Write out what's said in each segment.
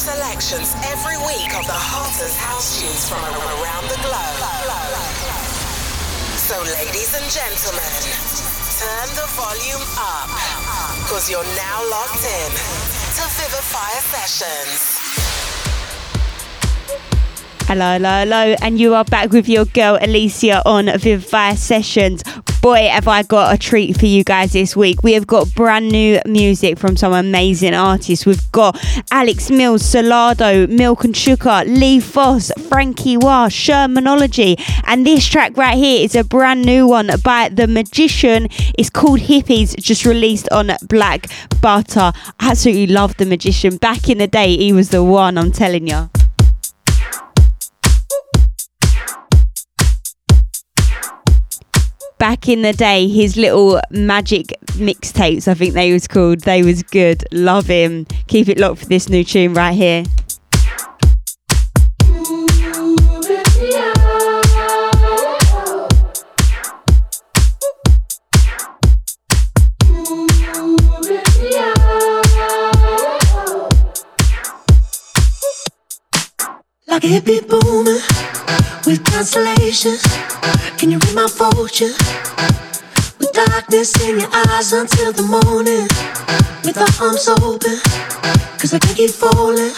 selections every week of the hottest house tunes from around the globe. So, ladies and gentlemen, turn the volume up, because you're now locked in to Vivifier Sessions. Hello, hello, hello, and you are back with your girl Alicia on Vivify Sessions. Boy, have I got a treat for you guys this week. We have got brand new music from some amazing artists. We've got Alex Mills, Solardo, Milk and Sugar, Lee Foss, Frankie Wah, Shermanology, and this track right here is a brand new one by The Magician. It's called Hippies, just released on Black Butter. I absolutely love The Magician. Back in the day, he was the one, I'm telling you. Back in the day, his little magic mixtapes, I think they was called, they was good. Love him. Keep it locked for this new tune right here. Like a hippie boomer with constellations. Can you read my fortune? With darkness in your eyes until the morning. With our arms open, cause I can't keep falling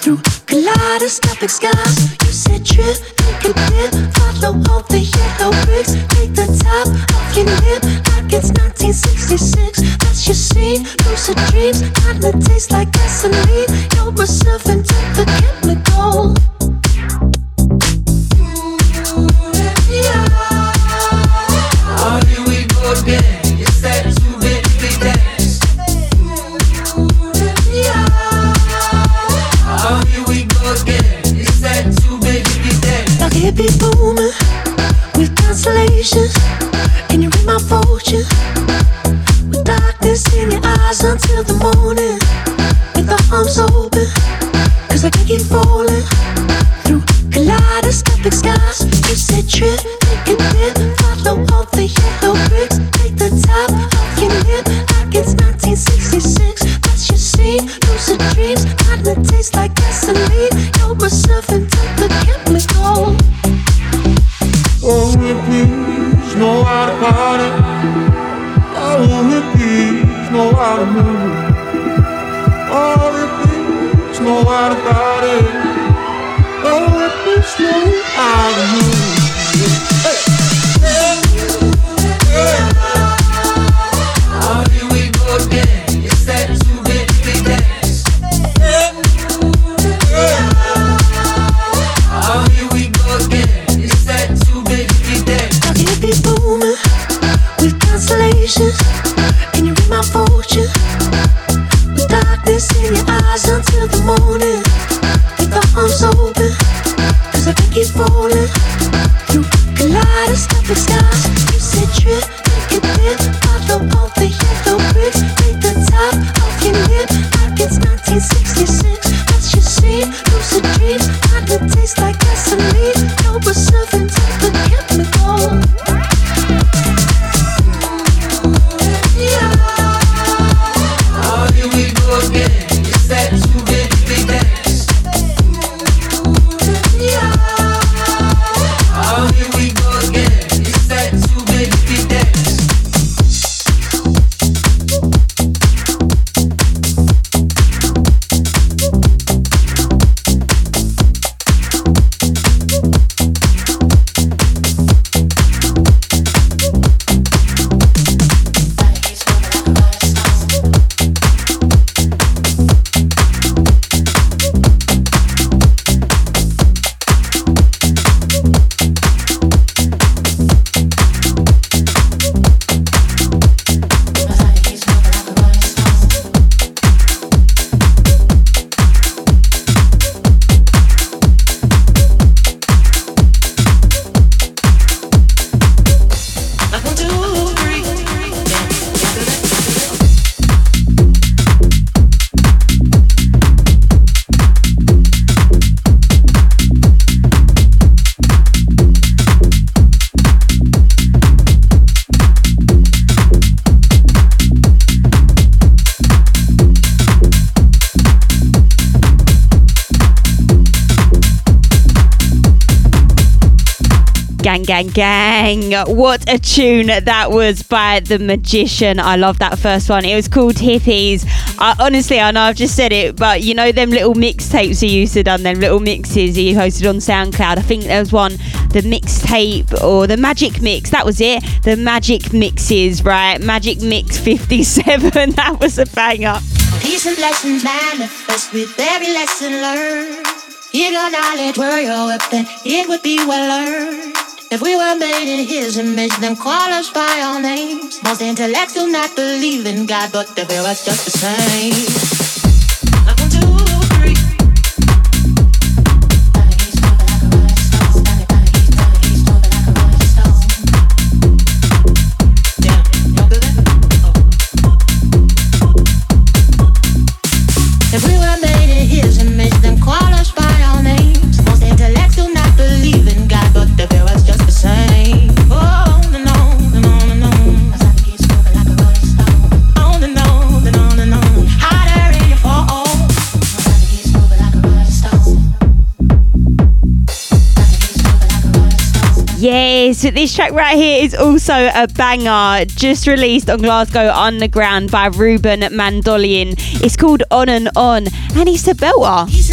through kaleidoscopic skies. You said trip, think a dip, follow all the yellow bricks. Take the top off your lip like it's 1966. That's your scene, lucid dreams, kinda taste like gasoline. You're myself into the chemical. Hippie boomer with constellations. Can you read my fortune? With darkness in your eyes until the morning. With arms open, cause I can't keep falling through kaleidoscopic skies. You said trip, take a dip, to party. Oh, hippies know how to move. Oh, hippies know how to how to move. Lucid dreams, kinda taste like gasoline. You're a gang, gang. What a tune that was by The Magician. I love that first one. It was called Hippies. I, honestly, I know I've just said it, but you know them little mixtapes he used to done, them little mixes he hosted on SoundCloud. I think there was one, the mixtape or the Magic Mix. That was it. The Magic Mixes, right? Magic Mix 57. that was a banger. Peace and blessings manifest with every lesson learned. If your knowledge were your weapon, it would be well earned. If we were made in his image, then call us by our names. Most intellects do not believe in God, but the will us just the same. this. This track right here is also a banger, just released on Glasgow Underground by Ruben Mandolini. It's called On and On, and it's a belter.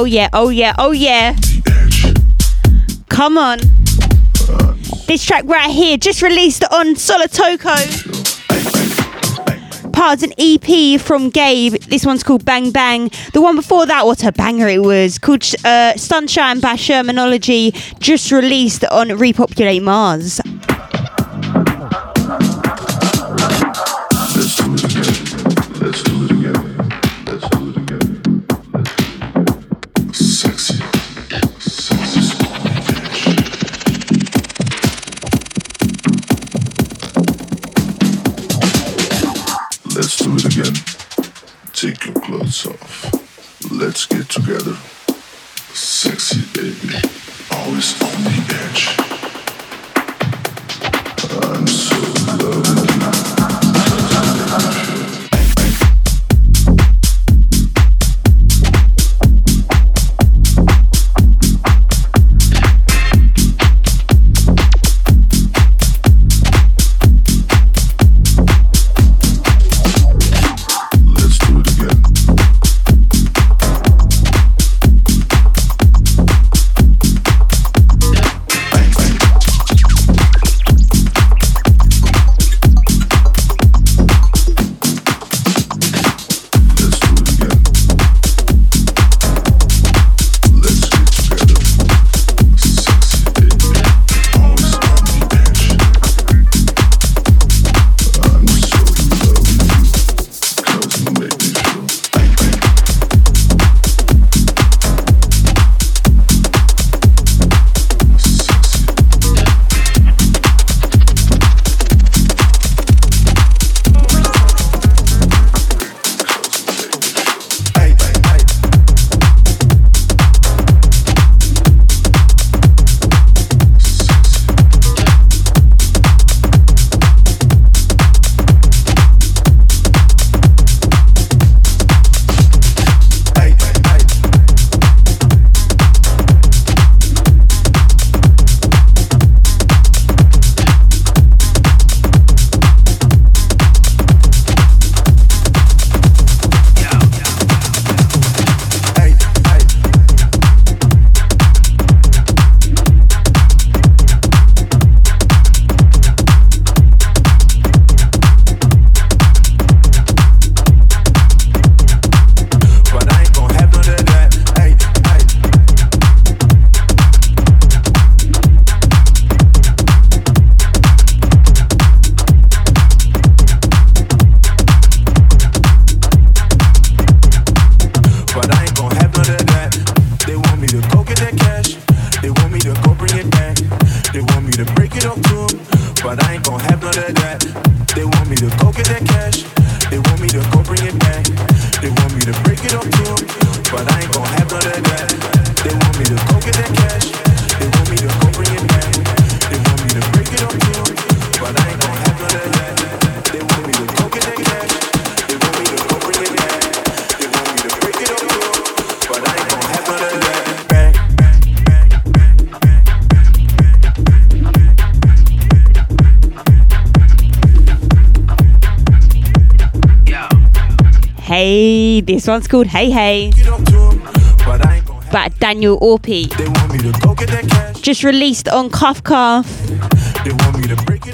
Oh yeah, oh yeah, oh yeah. Come on. This track right here just released on Solotoko. Pard's an EP from Gabe. This one's called Bang Bang. The one before that, what a banger it was, called uh, Sunshine by Shermanology, just released on Repopulate Mars. it up, bro. Hey, this one's called Hey Hey. By Daniel Orpi. Just released on Kafka.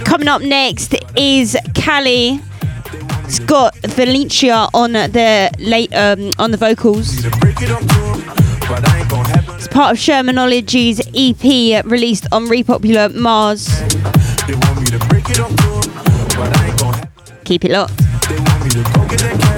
Coming up next is Cali. It's got Valencia on the late um, on the vocals. It's part of Shermanology's EP released on Repopulate Mars. Keep it locked.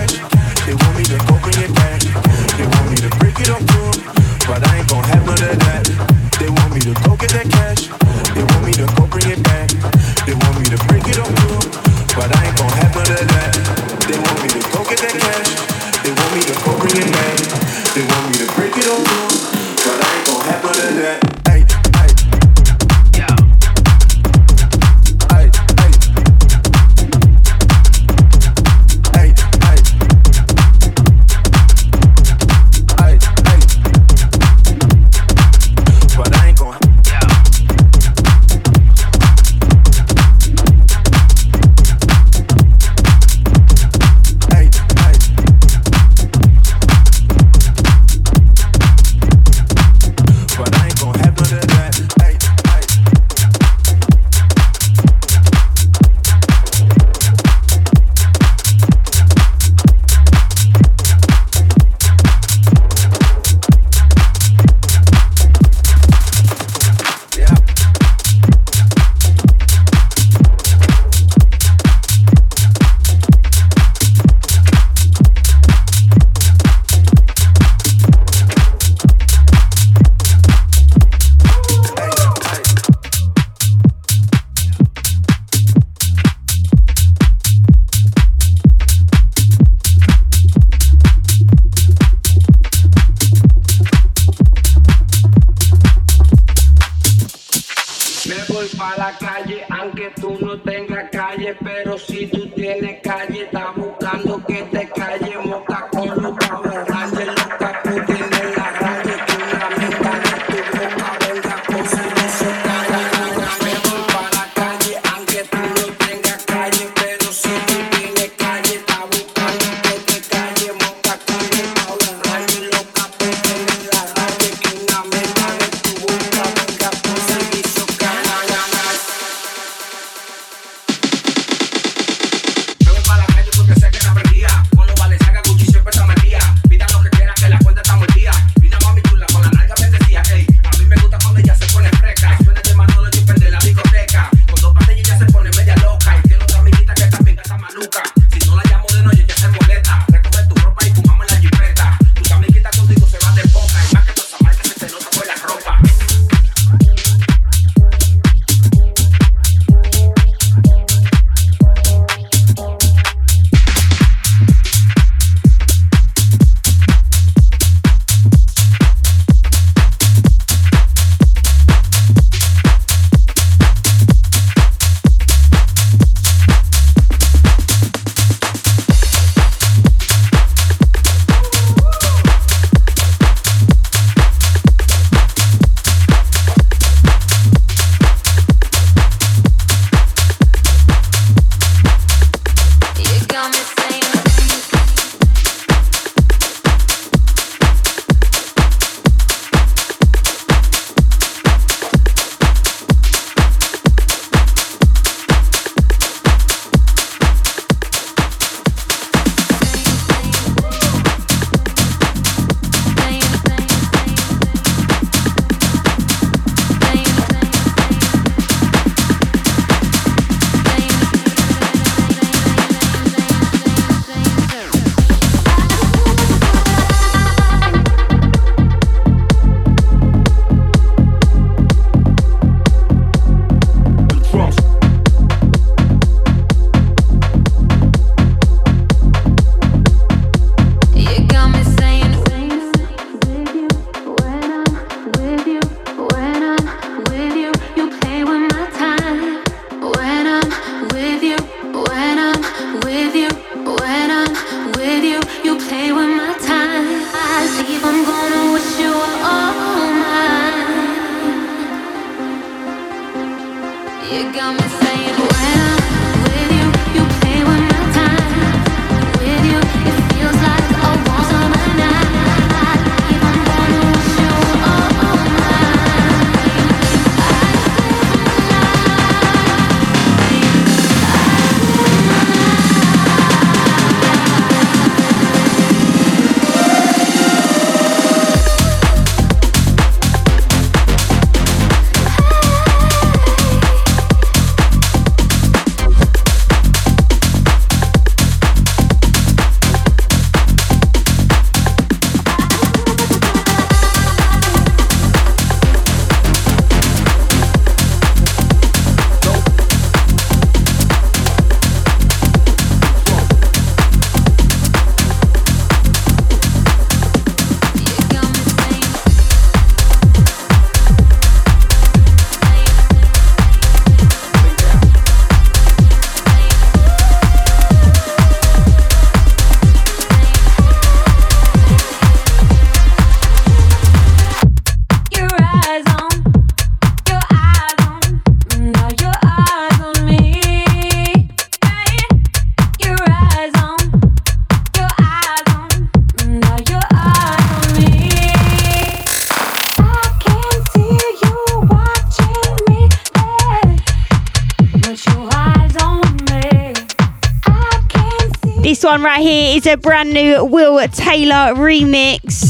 one right here is a brand new Will Taylor remix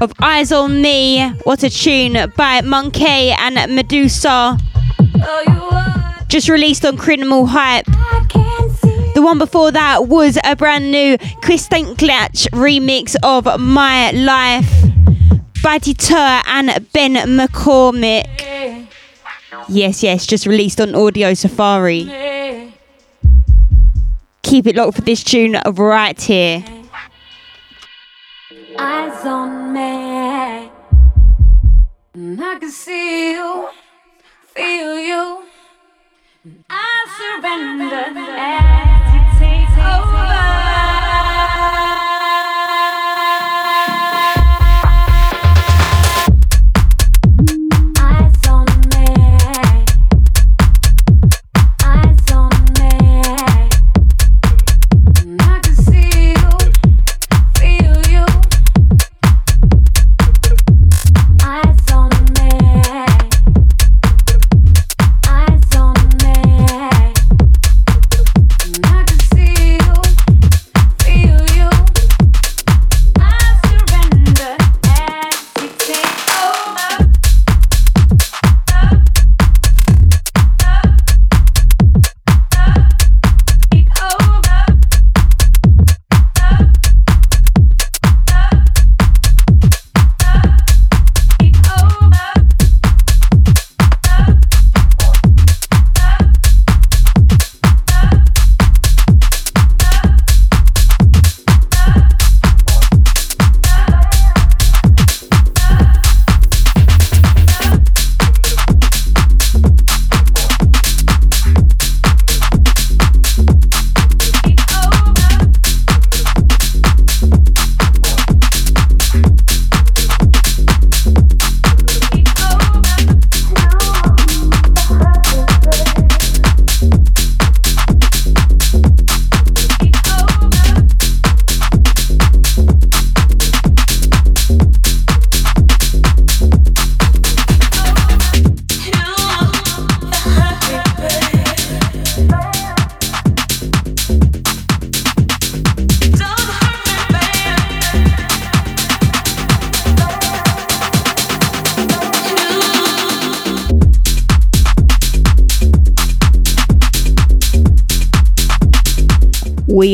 of Eyes on Me. What a tune by Monkey and Medusa. Just released on Criminal Hype. The one before that was a brand new Chris Klatch remix of My Life by Deter and Ben McCormick. Yes, yes, just released on Audio Safari keep it locked for this tune right here. Eyes on me, I can see you, feel you. I surrender.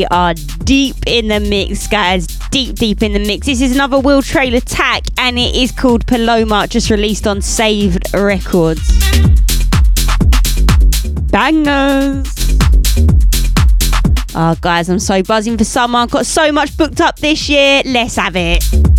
Are deep in the mix, guys. Deep, deep in the mix. This is another Will Taylor track, and it is called Paloma, just released on Saved Records. Bangers. Oh, guys, I'm so buzzing for summer. I've got so much booked up this year. Let's have it.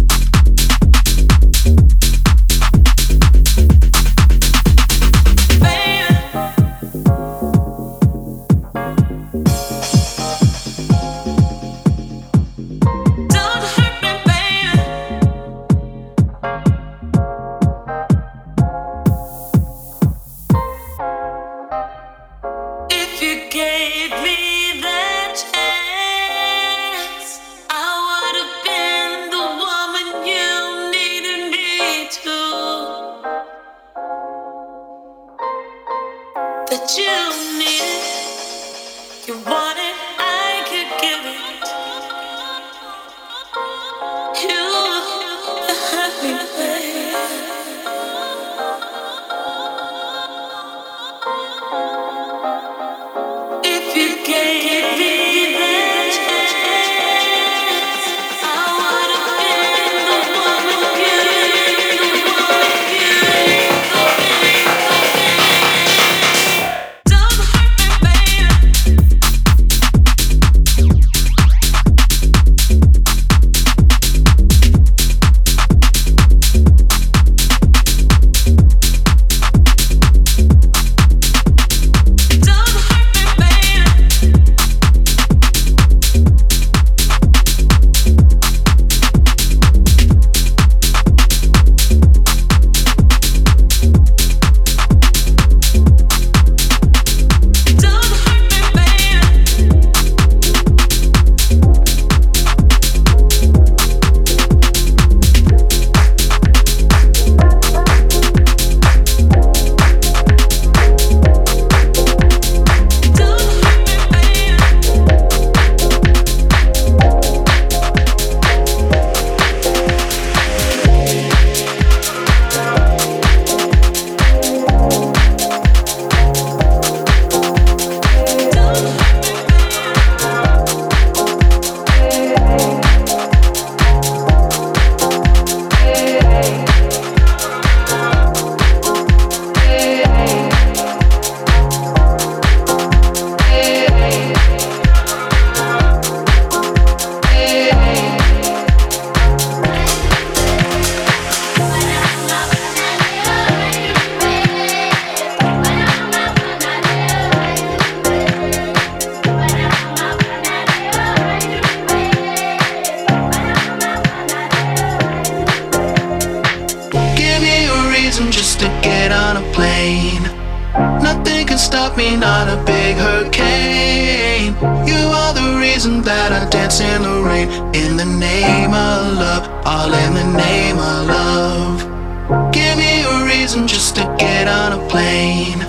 You are the reason that I dance in the rain. In the name of love, all in the name of love. Give me a reason just to get on a plane.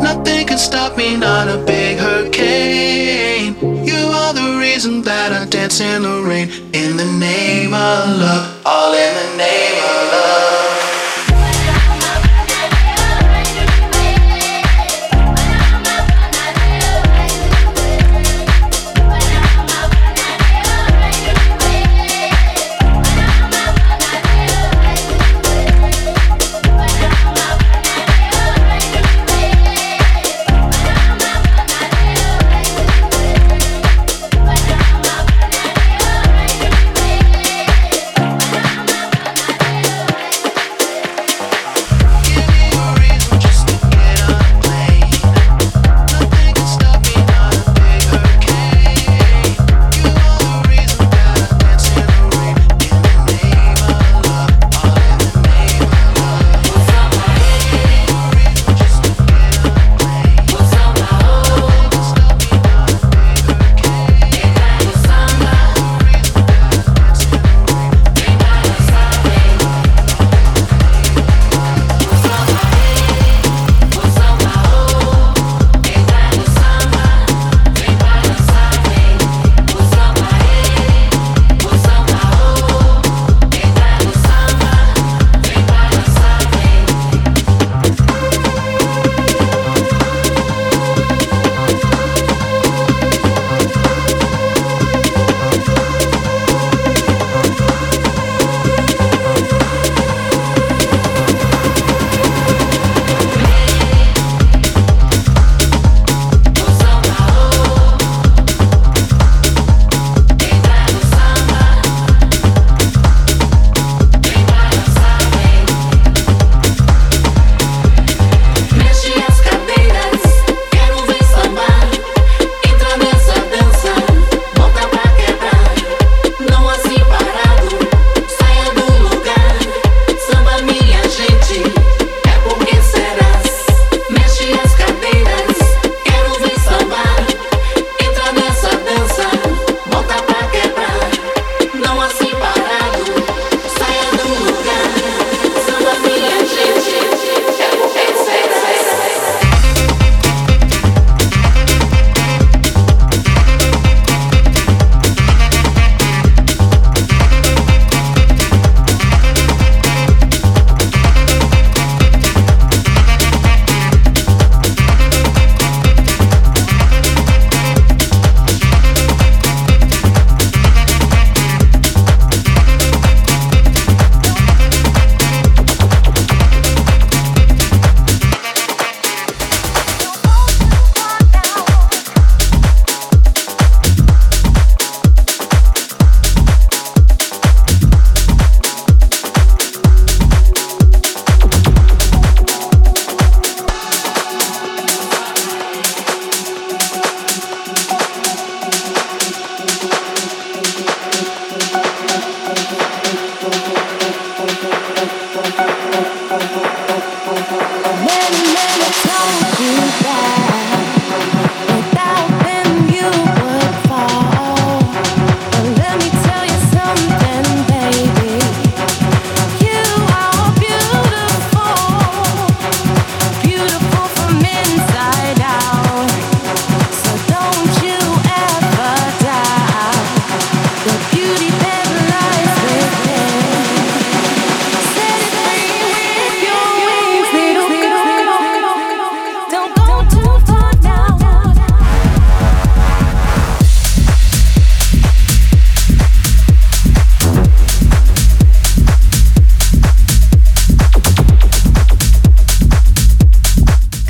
Nothing can stop me, not a big hurricane. You are the reason that I dance in the rain. In the name of love, all in the name of love.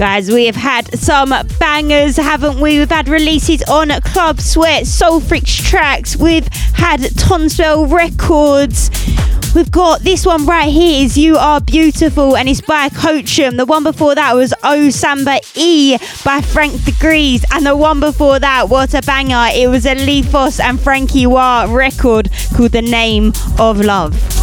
Guys, we have had some bangers, haven't we? We've had releases on Club Sweat, Soul Freaks tracks. We've had Tonswell Records. We've got this one right here is You Are Beautiful and it's by Coachum. The one before that was Oh Samba E by Frank Degrees. And the one before that, what a banger. It was a Lefos and Frankie Wah record called The Name of Love.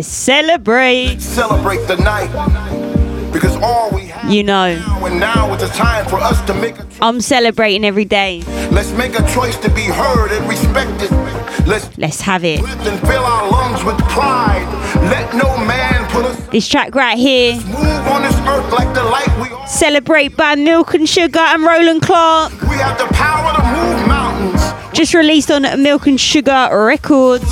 Celebrate the day. Let's celebrate. Celebrate the night. Because all we have You know, now and now is the time for us to make a I'm celebrating every day. let's make a choice to be heard and respected. Let's Let's have it. and fill our lungs with pride. Let no man put us This track right here, move on this earth like the light we. Celebrate by Milk and Sugar and Roland Clark. We have the power to move mountains. Just released on Milk and Sugar Records.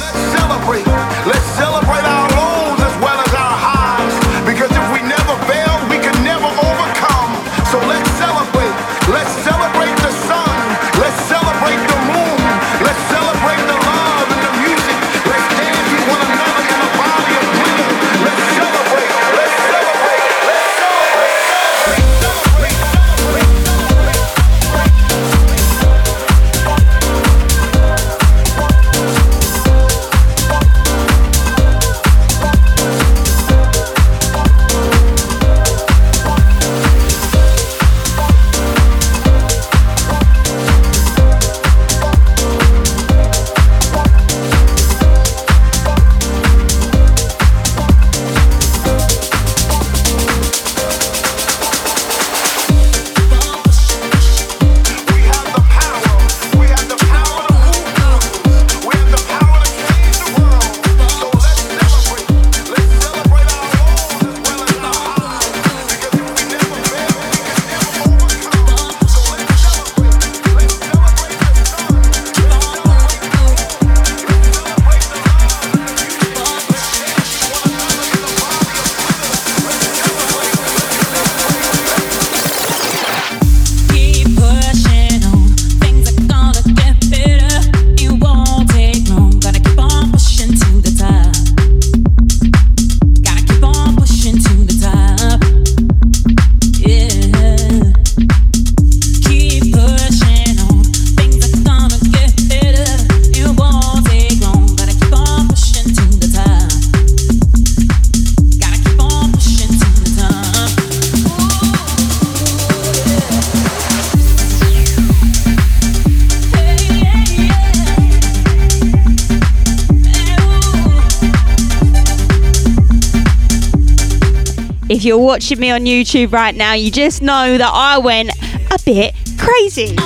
Watching me on YouTube right now, you just know that I went a bit crazy.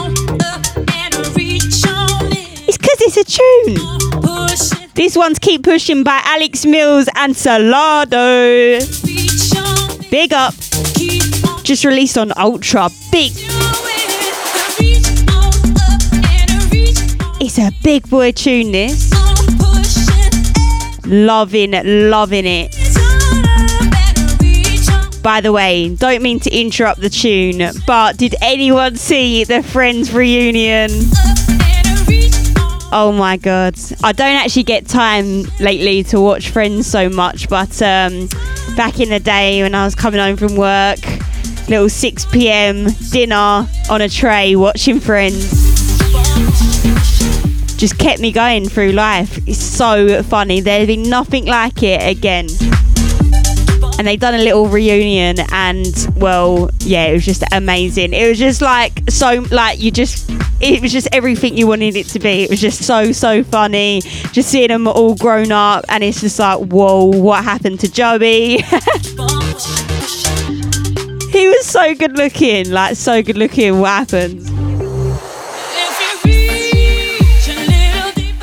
It's because it's a tune. This one's Keep Pushing by Alex Mills and Salado. Big up. Just released on Ultra. Big. It's a big boy tune, this. Loving, loving it. By the way, don't mean to interrupt the tune, but did anyone see the Friends reunion? Oh my god. I don't actually get time lately to watch Friends so much, but um, back in the day when I was coming home from work, little 6 pm dinner on a tray watching Friends just kept me going through life. It's so funny. There's be nothing like it again. And they done a little reunion, and well, yeah, it was just amazing. It was just like so, like you just, it was just everything you wanted it to be. It was just so, so funny. Just seeing them all grown up, and it's just like, whoa, what happened to Joey? he was so good looking, like so good looking. What happened?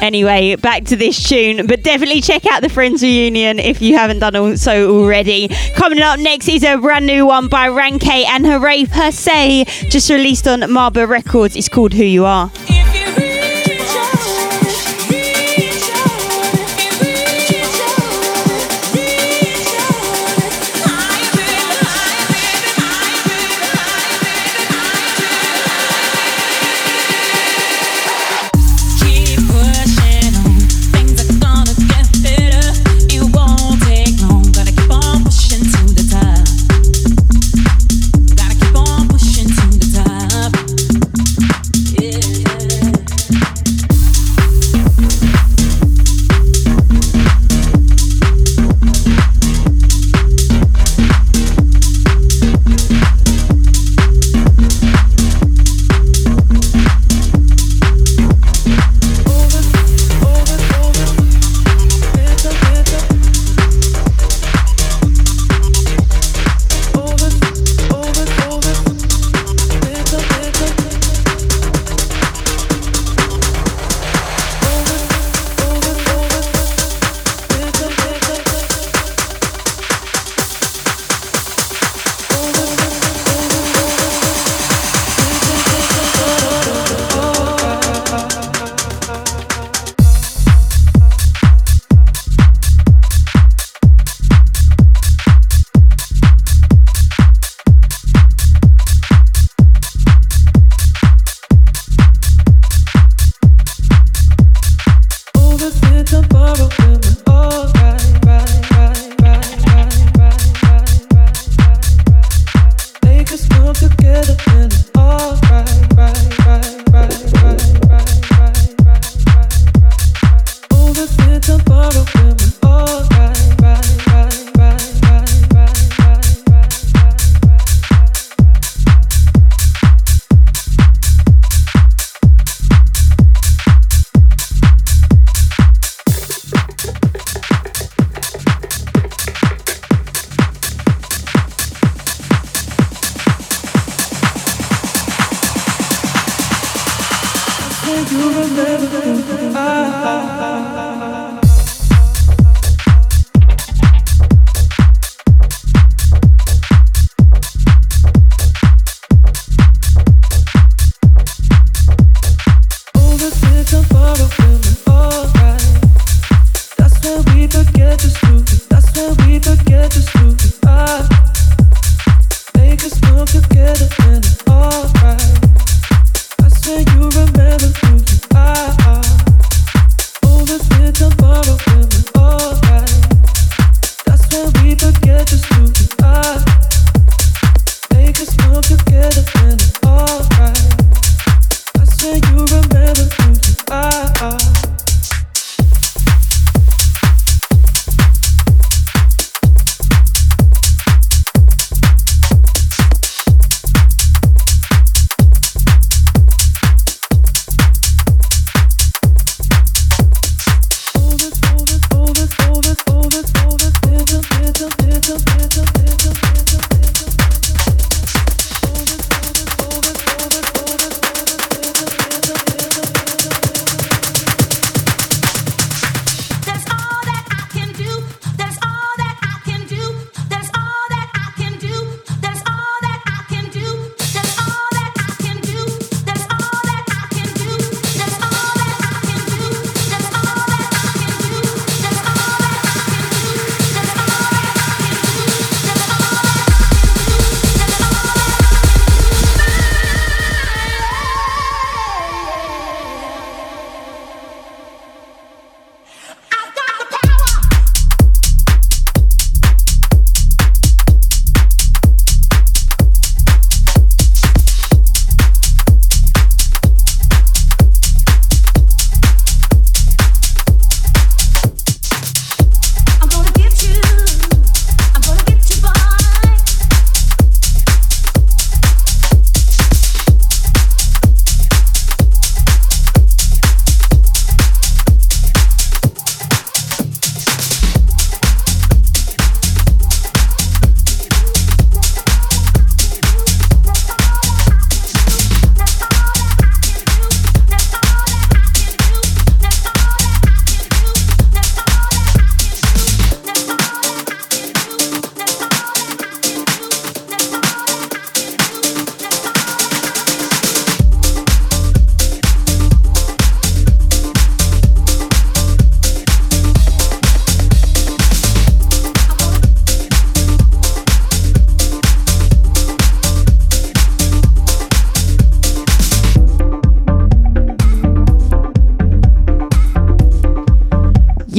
Anyway, back to this tune, but definitely check out the Friends reunion if you haven't done so already. Coming up next is a brand new one by Ranke and Hooray Per Se, just released on Marber Records. It's called Who You Are.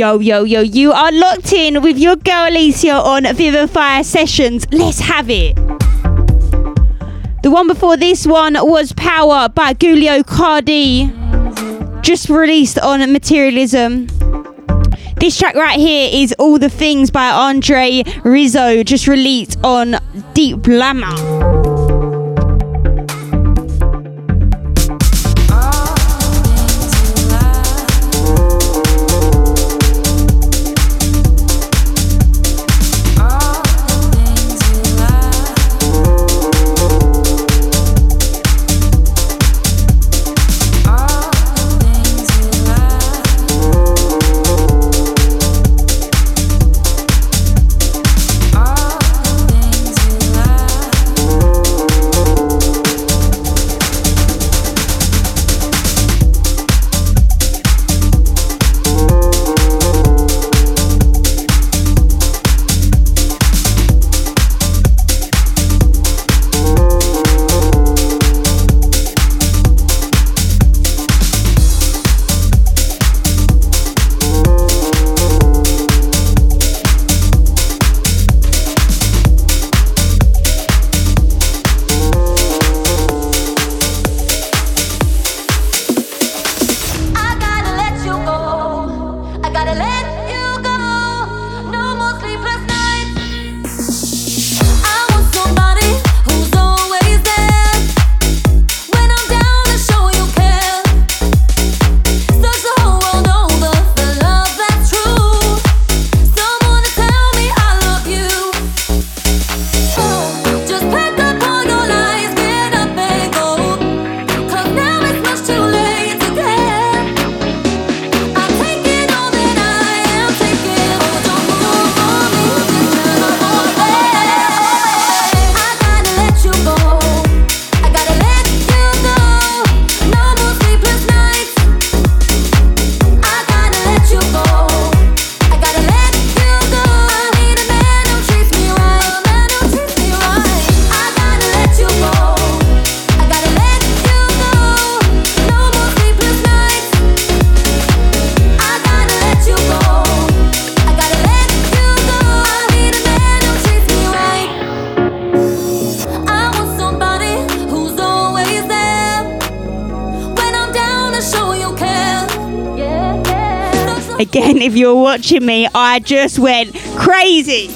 Yo, yo, yo, you are locked in with your girl Elysia on Vivify Sessions. Let's have it. The one before this one was Power by Giulio Cardi, just released on Materialism. This track right here is All the Things by Andre Rizzo, just released on Deep Blama. Wanna show you care. Yeah, yeah. Again, if you're watching me, I just went crazy.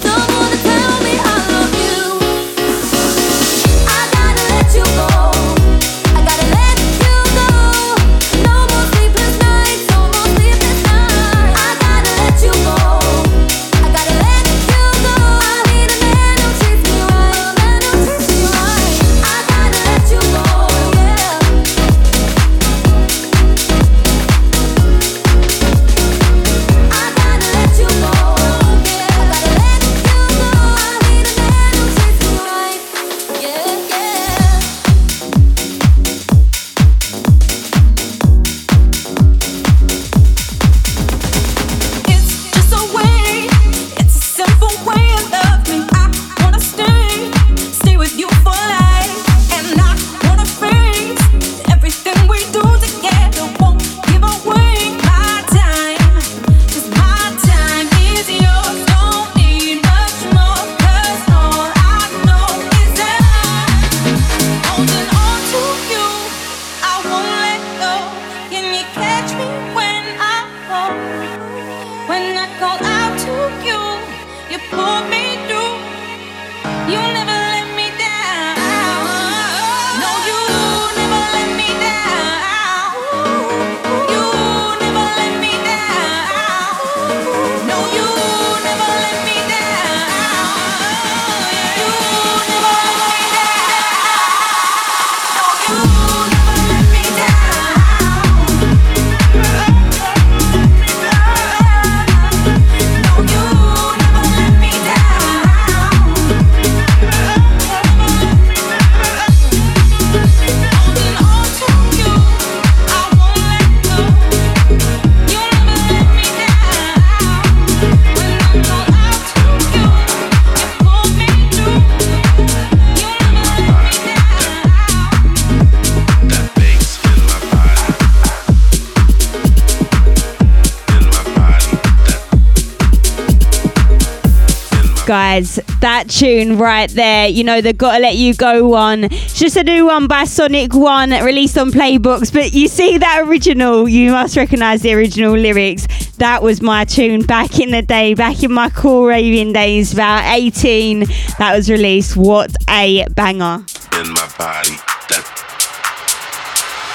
Guys, that tune right there, you know, the Gotta Let You Go one. It's just a new one by Sonic One released on Playbooks. But you see that original, you must recognize the original lyrics. That was my tune back in the day, back in my cool raving days, about 18. That was released. What a banger. in my body. That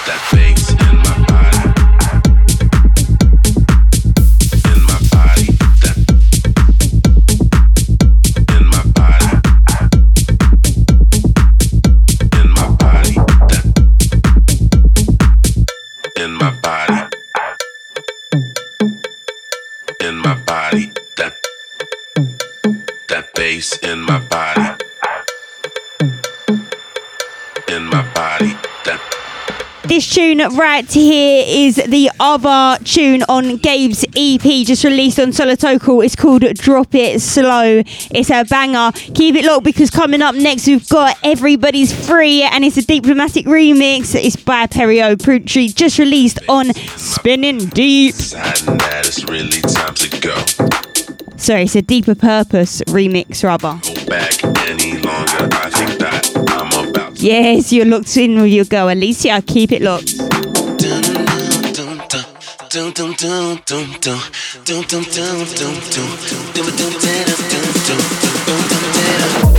that bass in my body in my body. This tune right here is the other tune on Gabe's EP, just released on Solotokal. It's called Drop It Slow. It's a banger. Keep it locked because coming up next we've got Everybody's Free and it's a diplomatic remix. It's by Perio Prutri, just released on Spinnin' Deep. Deciding that it's really time to go. Sorry, it's a Deeper Purpose remix, rather. Go back any longer. I think that I'm about to. Yes, you're locked in with your girl Elysia. Keep it locked. Cause we on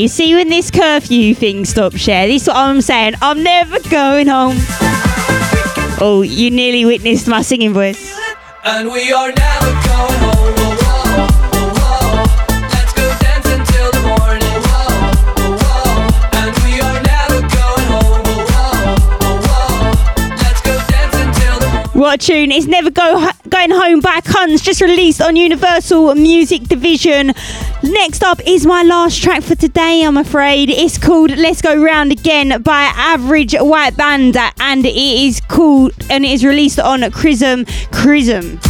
you see when this curfew thing stops, yeah, this is what I'm saying. I'm never going home. Oh, you nearly witnessed my singing voice. And we are never going home. What a tune. It's Never Go Going Home by Huns, just released on Universal Music Division. Next up is my last track for today, I'm afraid. It's called Let's Go Round Again by Average White Band, and it is called, and it is released on Chrism. Chrism.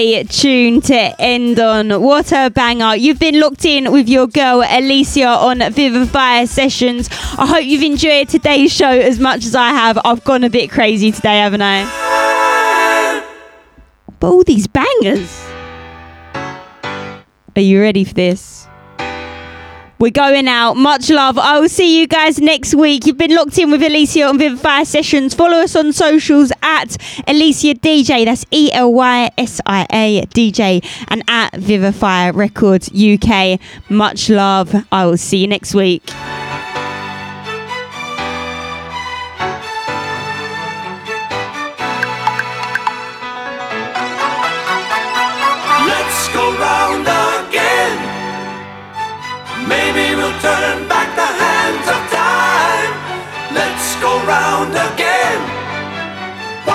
What tune to end on. What a banger. You've been locked in with your girl Elysia on Vivify Sessions. I hope you've enjoyed today's show as much as I have. I've gone a bit crazy today, haven't I? But all these bangers. Are you ready for this? We're going out. Much love. I will see you guys next week. You've been locked in with Elysia on Vivify Sessions. Follow us on socials at Elysia DJ. That's E L Y S I A DJ. And at Vivify Records UK. Much love. I will see you next week.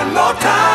One more time.